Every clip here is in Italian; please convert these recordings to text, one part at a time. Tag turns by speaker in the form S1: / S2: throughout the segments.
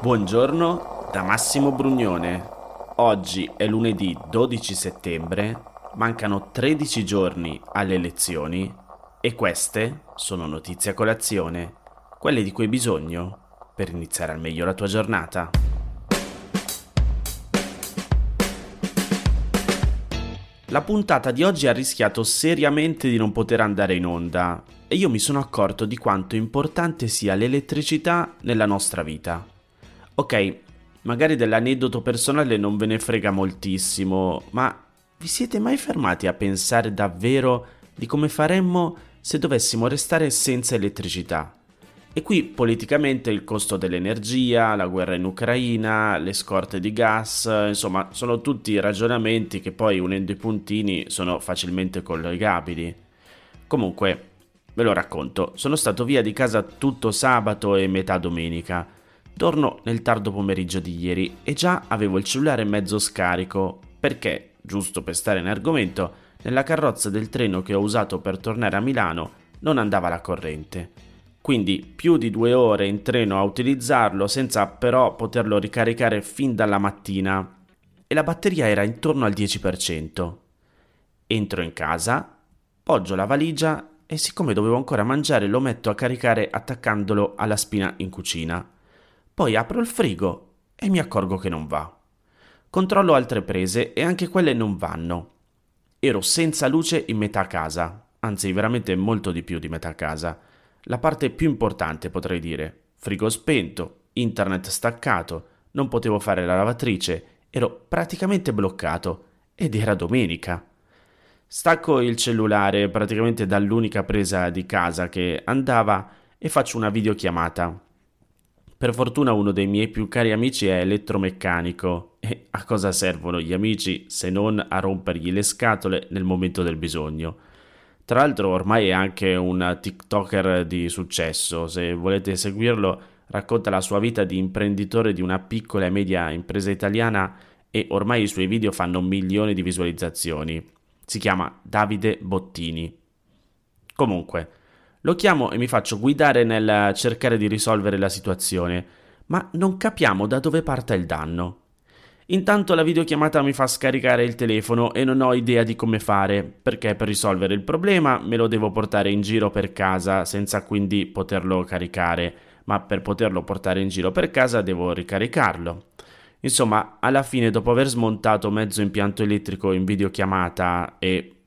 S1: Buongiorno da Massimo Brugnone. Oggi è lunedì 12 settembre, mancano 13 giorni alle elezioni e queste sono notizie a colazione, quelle di cui hai bisogno per iniziare al meglio la tua giornata. La puntata di oggi ha rischiato seriamente di non poter andare in onda e io mi sono accorto di quanto importante sia l'elettricità nella nostra vita. Ok, magari dell'aneddoto personale non ve ne frega moltissimo, ma vi siete mai fermati a pensare davvero di come faremmo se dovessimo restare senza elettricità? E qui politicamente il costo dell'energia, la guerra in Ucraina, le scorte di gas, insomma sono tutti ragionamenti che poi unendo i puntini sono facilmente collegabili. Comunque, ve lo racconto, sono stato via di casa tutto sabato e metà domenica. Torno nel tardo pomeriggio di ieri e già avevo il cellulare mezzo scarico perché, giusto per stare in argomento, nella carrozza del treno che ho usato per tornare a Milano non andava la corrente quindi più di due ore in treno a utilizzarlo senza però poterlo ricaricare fin dalla mattina e la batteria era intorno al 10%. Entro in casa, poggio la valigia e siccome dovevo ancora mangiare lo metto a caricare attaccandolo alla spina in cucina. Poi apro il frigo e mi accorgo che non va. Controllo altre prese e anche quelle non vanno. Ero senza luce in metà casa, anzi veramente molto di più di metà casa la parte più importante potrei dire. Frigo spento, internet staccato, non potevo fare la lavatrice, ero praticamente bloccato ed era domenica. Stacco il cellulare praticamente dall'unica presa di casa che andava e faccio una videochiamata. Per fortuna uno dei miei più cari amici è elettromeccanico e a cosa servono gli amici se non a rompergli le scatole nel momento del bisogno? Tra l'altro ormai è anche un TikToker di successo, se volete seguirlo racconta la sua vita di imprenditore di una piccola e media impresa italiana e ormai i suoi video fanno milioni di visualizzazioni. Si chiama Davide Bottini. Comunque, lo chiamo e mi faccio guidare nel cercare di risolvere la situazione, ma non capiamo da dove parta il danno. Intanto la videochiamata mi fa scaricare il telefono e non ho idea di come fare, perché per risolvere il problema me lo devo portare in giro per casa senza quindi poterlo caricare, ma per poterlo portare in giro per casa devo ricaricarlo. Insomma, alla fine dopo aver smontato mezzo impianto elettrico in videochiamata e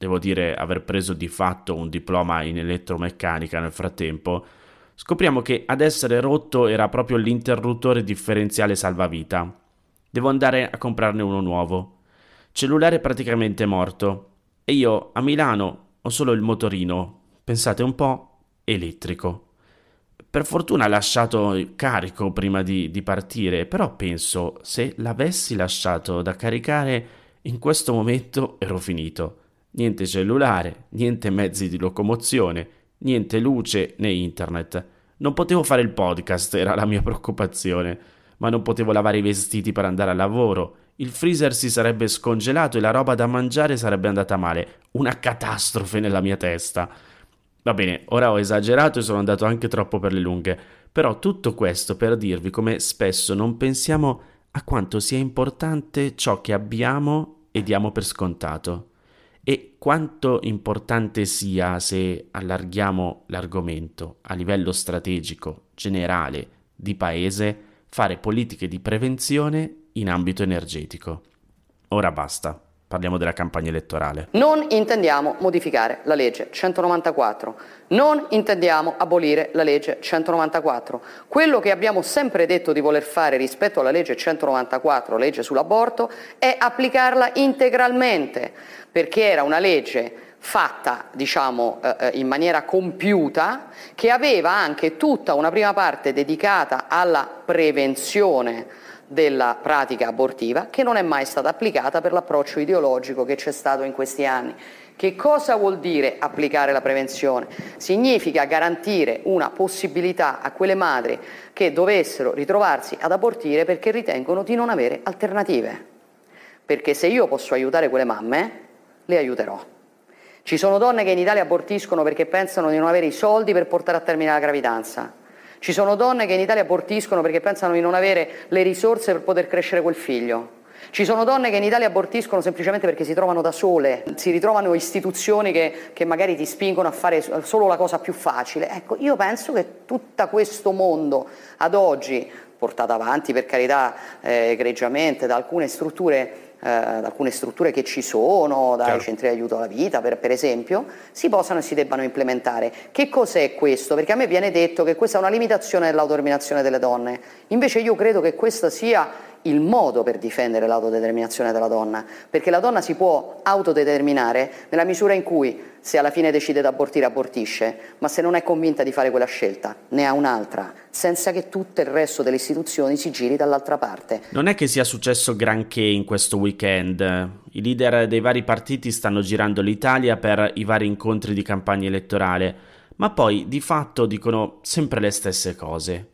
S1: devo dire aver preso di fatto un diploma in elettromeccanica nel frattempo, scopriamo che ad essere rotto era proprio l'interruttore differenziale salvavita Devo andare a comprarne uno nuovo. Cellulare praticamente morto. E io a Milano ho solo il motorino, pensate un po', elettrico. Per fortuna ha lasciato carico prima di, di partire, però penso se l'avessi lasciato da caricare in questo momento ero finito. Niente cellulare, niente mezzi di locomozione, niente luce né internet. Non potevo fare il podcast, era la mia preoccupazione ma non potevo lavare i vestiti per andare al lavoro. Il freezer si sarebbe scongelato e la roba da mangiare sarebbe andata male. Una catastrofe nella mia testa. Va bene, ora ho esagerato e sono andato anche troppo per le lunghe, però tutto questo per dirvi come spesso non pensiamo a quanto sia importante ciò che abbiamo e diamo per scontato e quanto importante sia se allarghiamo l'argomento a livello strategico, generale, di paese, fare politiche di prevenzione in ambito energetico. Ora basta, parliamo della campagna elettorale.
S2: Non intendiamo modificare la legge 194, non intendiamo abolire la legge 194. Quello che abbiamo sempre detto di voler fare rispetto alla legge 194, legge sull'aborto, è applicarla integralmente, perché era una legge fatta diciamo, eh, eh, in maniera compiuta che aveva anche tutta una prima parte dedicata alla prevenzione della pratica abortiva che non è mai stata applicata per l'approccio ideologico che c'è stato in questi anni. Che cosa vuol dire applicare la prevenzione? Significa garantire una possibilità a quelle madri che dovessero ritrovarsi ad abortire perché ritengono di non avere alternative. Perché se io posso aiutare quelle mamme, le aiuterò. Ci sono donne che in Italia abortiscono perché pensano di non avere i soldi per portare a termine la gravidanza. Ci sono donne che in Italia abortiscono perché pensano di non avere le risorse per poter crescere quel figlio. Ci sono donne che in Italia abortiscono semplicemente perché si trovano da sole, si ritrovano istituzioni che, che, magari ti spingono a fare solo la cosa più facile. Ecco, io penso che tutto questo mondo ad oggi, portato avanti per carità eh, egregiamente da alcune strutture eh, da alcune strutture che ci sono, dai Chiaro. centri di aiuto alla vita per, per, esempio, si possano e si debbano implementare. Che cos'è questo? Perché a me viene detto che questa è una limitazione dell'autodeterminazione delle donne, invece io credo che questa sia il modo per difendere l'autodeterminazione della donna, perché la donna si può autodeterminare nella misura in cui se alla fine decide di abortire abortisce, ma se non è convinta di fare quella scelta ne ha un'altra, senza che tutto il resto delle istituzioni si giri dall'altra parte.
S1: Non è che sia successo granché in questo weekend. I leader dei vari partiti stanno girando l'Italia per i vari incontri di campagna elettorale, ma poi di fatto dicono sempre le stesse cose.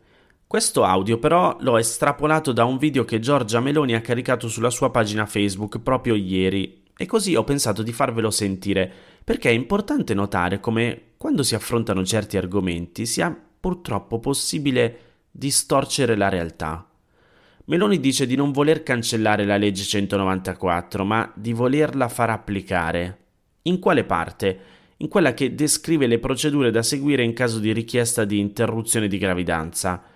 S1: Questo audio però l'ho estrapolato da un video che Giorgia Meloni ha caricato sulla sua pagina Facebook proprio ieri e così ho pensato di farvelo sentire perché è importante notare come quando si affrontano certi argomenti sia purtroppo possibile distorcere la realtà. Meloni dice di non voler cancellare la legge 194 ma di volerla far applicare. In quale parte? In quella che descrive le procedure da seguire in caso di richiesta di interruzione di gravidanza.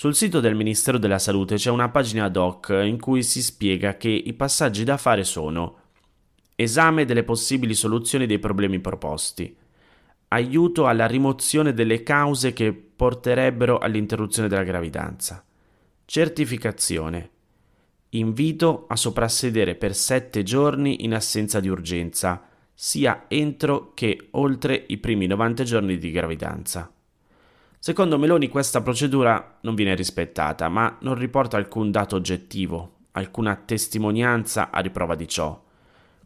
S1: Sul sito del Ministero della Salute c'è una pagina ad hoc in cui si spiega che i passaggi da fare sono esame delle possibili soluzioni dei problemi proposti, aiuto alla rimozione delle cause che porterebbero all'interruzione della gravidanza, certificazione, invito a soprassedere per sette giorni in assenza di urgenza, sia entro che oltre i primi 90 giorni di gravidanza. Secondo Meloni questa procedura non viene rispettata, ma non riporta alcun dato oggettivo, alcuna testimonianza a riprova di ciò.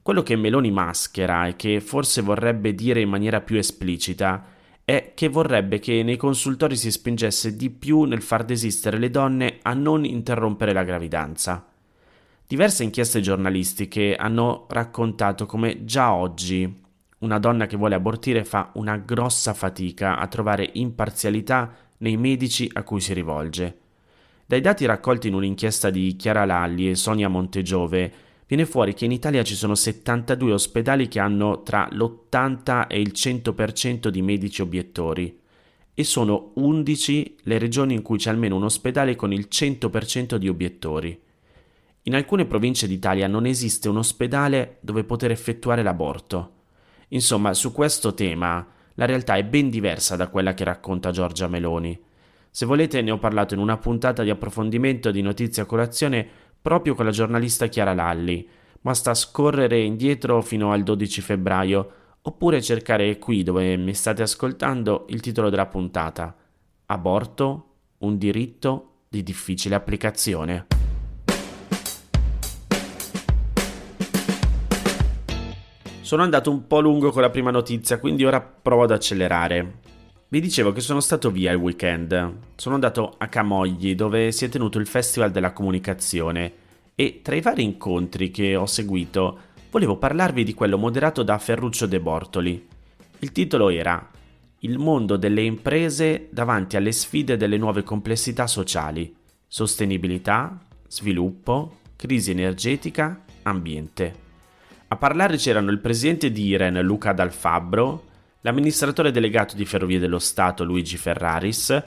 S1: Quello che Meloni maschera e che forse vorrebbe dire in maniera più esplicita è che vorrebbe che nei consultori si spingesse di più nel far desistere le donne a non interrompere la gravidanza. Diverse inchieste giornalistiche hanno raccontato come già oggi una donna che vuole abortire fa una grossa fatica a trovare imparzialità nei medici a cui si rivolge. Dai dati raccolti in un'inchiesta di Chiara Lalli e Sonia Montegiove, viene fuori che in Italia ci sono 72 ospedali che hanno tra l'80 e il 100% di medici obiettori e sono 11 le regioni in cui c'è almeno un ospedale con il 100% di obiettori. In alcune province d'Italia non esiste un ospedale dove poter effettuare l'aborto. Insomma, su questo tema la realtà è ben diversa da quella che racconta Giorgia Meloni. Se volete ne ho parlato in una puntata di approfondimento di Notizia Colazione proprio con la giornalista Chiara Lalli. Basta scorrere indietro fino al 12 febbraio oppure cercare qui dove mi state ascoltando il titolo della puntata. Aborto, un diritto di difficile applicazione. Sono andato un po' lungo con la prima notizia, quindi ora provo ad accelerare. Vi dicevo che sono stato via il weekend. Sono andato a Camogli, dove si è tenuto il Festival della Comunicazione, e tra i vari incontri che ho seguito, volevo parlarvi di quello moderato da Ferruccio De Bortoli. Il titolo era Il mondo delle imprese davanti alle sfide delle nuove complessità sociali, sostenibilità, sviluppo, crisi energetica, ambiente. A parlare c'erano il presidente di Iren Luca Dalfabbro, l'amministratore delegato di Ferrovie dello Stato Luigi Ferraris,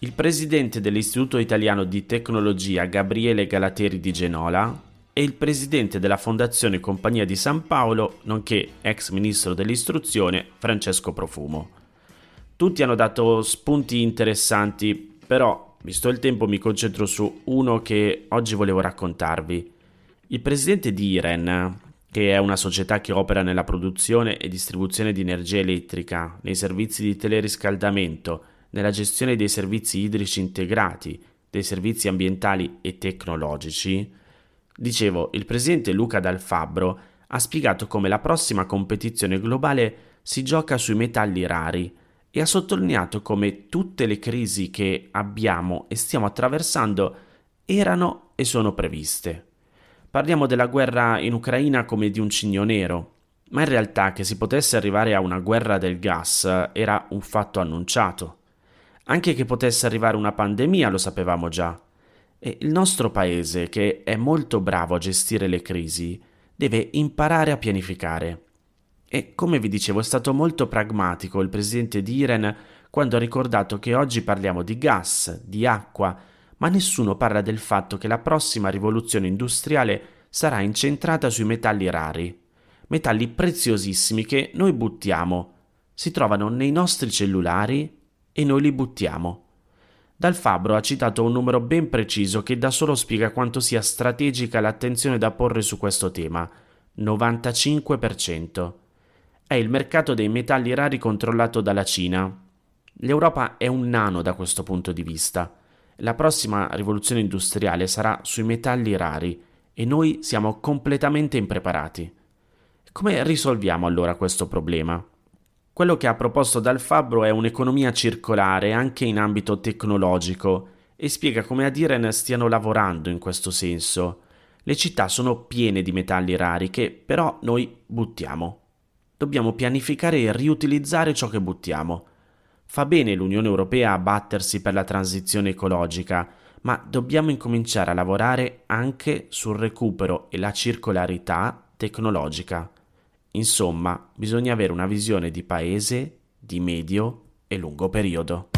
S1: il presidente dell'Istituto Italiano di Tecnologia Gabriele Galateri di Genola e il presidente della Fondazione Compagnia di San Paolo, nonché ex ministro dell'istruzione Francesco Profumo. Tutti hanno dato spunti interessanti, però, visto il tempo, mi concentro su uno che oggi volevo raccontarvi. Il presidente di Iren, che è una società che opera nella produzione e distribuzione di energia elettrica, nei servizi di teleriscaldamento, nella gestione dei servizi idrici integrati, dei servizi ambientali e tecnologici, dicevo, il presidente Luca Dal Fabbro ha spiegato come la prossima competizione globale si gioca sui metalli rari e ha sottolineato come tutte le crisi che abbiamo e stiamo attraversando erano e sono previste. Parliamo della guerra in Ucraina come di un cigno nero, ma in realtà che si potesse arrivare a una guerra del gas era un fatto annunciato. Anche che potesse arrivare una pandemia lo sapevamo già. E il nostro paese, che è molto bravo a gestire le crisi, deve imparare a pianificare. E come vi dicevo, è stato molto pragmatico il presidente di Iren quando ha ricordato che oggi parliamo di gas, di acqua, ma nessuno parla del fatto che la prossima rivoluzione industriale sarà incentrata sui metalli rari, metalli preziosissimi che noi buttiamo, si trovano nei nostri cellulari e noi li buttiamo. Dal Fabbro ha citato un numero ben preciso che da solo spiega quanto sia strategica l'attenzione da porre su questo tema, 95%. È il mercato dei metalli rari controllato dalla Cina. L'Europa è un nano da questo punto di vista. La prossima rivoluzione industriale sarà sui metalli rari e noi siamo completamente impreparati. Come risolviamo allora questo problema? Quello che ha proposto Dal Fabbro è un'economia circolare anche in ambito tecnologico e spiega come ad Iren stiano lavorando in questo senso. Le città sono piene di metalli rari che però noi buttiamo. Dobbiamo pianificare e riutilizzare ciò che buttiamo. Fa bene l'Unione Europea a battersi per la transizione ecologica, ma dobbiamo incominciare a lavorare anche sul recupero e la circolarità tecnologica. Insomma, bisogna avere una visione di paese di medio e lungo periodo.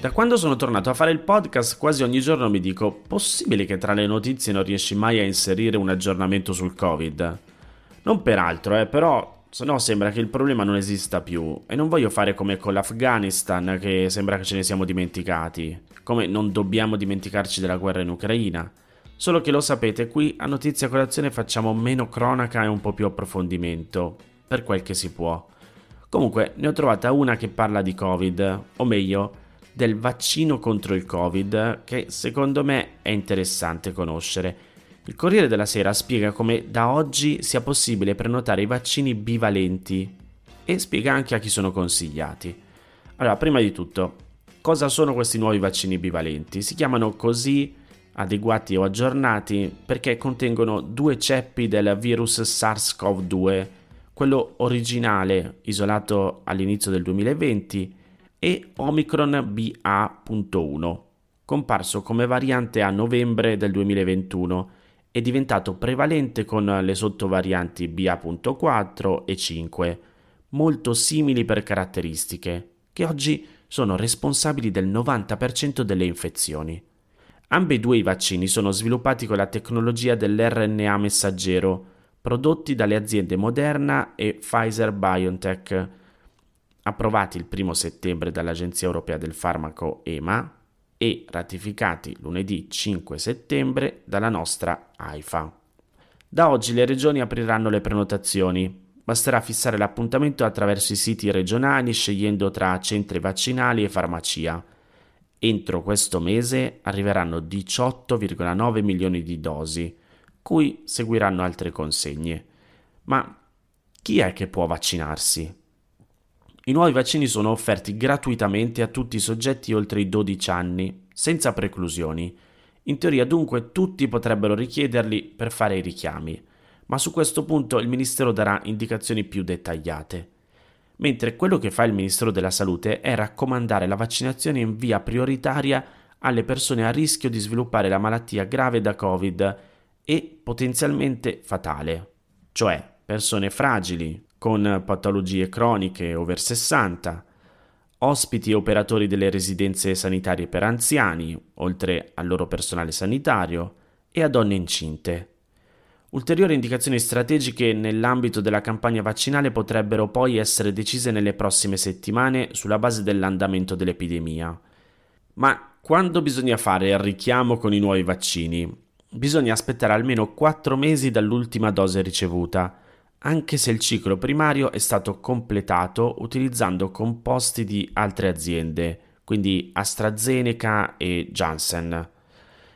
S1: Da quando sono tornato a fare il podcast, quasi ogni giorno mi dico: possibile che tra le notizie non riesci mai a inserire un aggiornamento sul Covid? Non per altro, eh, però se no sembra che il problema non esista più e non voglio fare come con l'Afghanistan che sembra che ce ne siamo dimenticati, come non dobbiamo dimenticarci della guerra in Ucraina. Solo che lo sapete, qui a Notizia Colazione facciamo meno cronaca e un po' più approfondimento, per quel che si può. Comunque, ne ho trovata una che parla di Covid, o meglio, del vaccino contro il Covid, che secondo me è interessante conoscere. Il Corriere della Sera spiega come da oggi sia possibile prenotare i vaccini bivalenti e spiega anche a chi sono consigliati. Allora, prima di tutto, cosa sono questi nuovi vaccini bivalenti? Si chiamano così adeguati o aggiornati perché contengono due ceppi del virus SARS-CoV-2, quello originale isolato all'inizio del 2020 e Omicron BA.1, comparso come variante a novembre del 2021 e diventato prevalente con le sottovarianti BA.4 e 5, molto simili per caratteristiche, che oggi sono responsabili del 90% delle infezioni. Ambedue i vaccini sono sviluppati con la tecnologia dell'RNA messaggero, prodotti dalle aziende Moderna e Pfizer BioNTech, approvati il 1 settembre dall'Agenzia Europea del Farmaco EMA e ratificati lunedì 5 settembre dalla nostra AIFA. Da oggi le regioni apriranno le prenotazioni. Basterà fissare l'appuntamento attraverso i siti regionali scegliendo tra centri vaccinali e farmacia. Entro questo mese arriveranno 18,9 milioni di dosi, cui seguiranno altre consegne. Ma chi è che può vaccinarsi? I nuovi vaccini sono offerti gratuitamente a tutti i soggetti oltre i 12 anni, senza preclusioni. In teoria dunque tutti potrebbero richiederli per fare i richiami, ma su questo punto il Ministero darà indicazioni più dettagliate mentre quello che fa il Ministero della Salute è raccomandare la vaccinazione in via prioritaria alle persone a rischio di sviluppare la malattia grave da Covid e potenzialmente fatale, cioè persone fragili, con patologie croniche over 60, ospiti e operatori delle residenze sanitarie per anziani, oltre al loro personale sanitario, e a donne incinte. Ulteriori indicazioni strategiche nell'ambito della campagna vaccinale potrebbero poi essere decise nelle prossime settimane sulla base dell'andamento dell'epidemia. Ma quando bisogna fare il richiamo con i nuovi vaccini? Bisogna aspettare almeno 4 mesi dall'ultima dose ricevuta, anche se il ciclo primario è stato completato utilizzando composti di altre aziende, quindi AstraZeneca e Janssen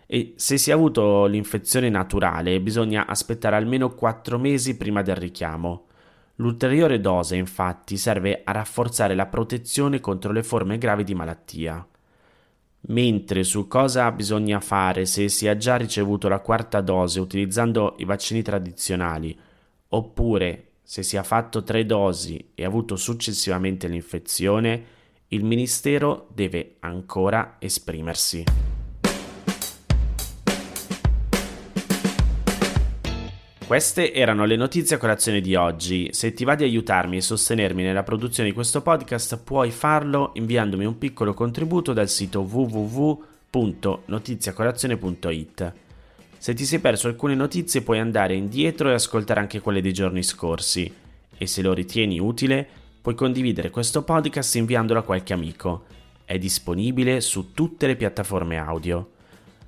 S1: e se si è avuto l'infezione naturale bisogna aspettare almeno 4 mesi prima del richiamo. L'ulteriore dose infatti serve a rafforzare la protezione contro le forme gravi di malattia. Mentre su cosa bisogna fare se si è già ricevuto la quarta dose utilizzando i vaccini tradizionali, oppure se si ha fatto tre dosi e avuto successivamente l'infezione, il Ministero deve ancora esprimersi. Queste erano le notizie a colazione di oggi. Se ti va di aiutarmi e sostenermi nella produzione di questo podcast, puoi farlo inviandomi un piccolo contributo dal sito www.notiziacolazione.it. Se ti sei perso alcune notizie puoi andare indietro e ascoltare anche quelle dei giorni scorsi e se lo ritieni utile puoi condividere questo podcast inviandolo a qualche amico. È disponibile su tutte le piattaforme audio.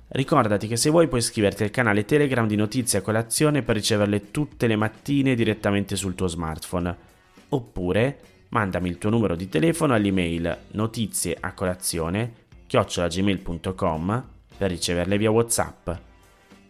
S1: Ricordati che se vuoi puoi iscriverti al canale Telegram di Notizie a Colazione per riceverle tutte le mattine direttamente sul tuo smartphone. Oppure mandami il tuo numero di telefono all'email notizieacolazione chiocciolagmail.com per riceverle via WhatsApp.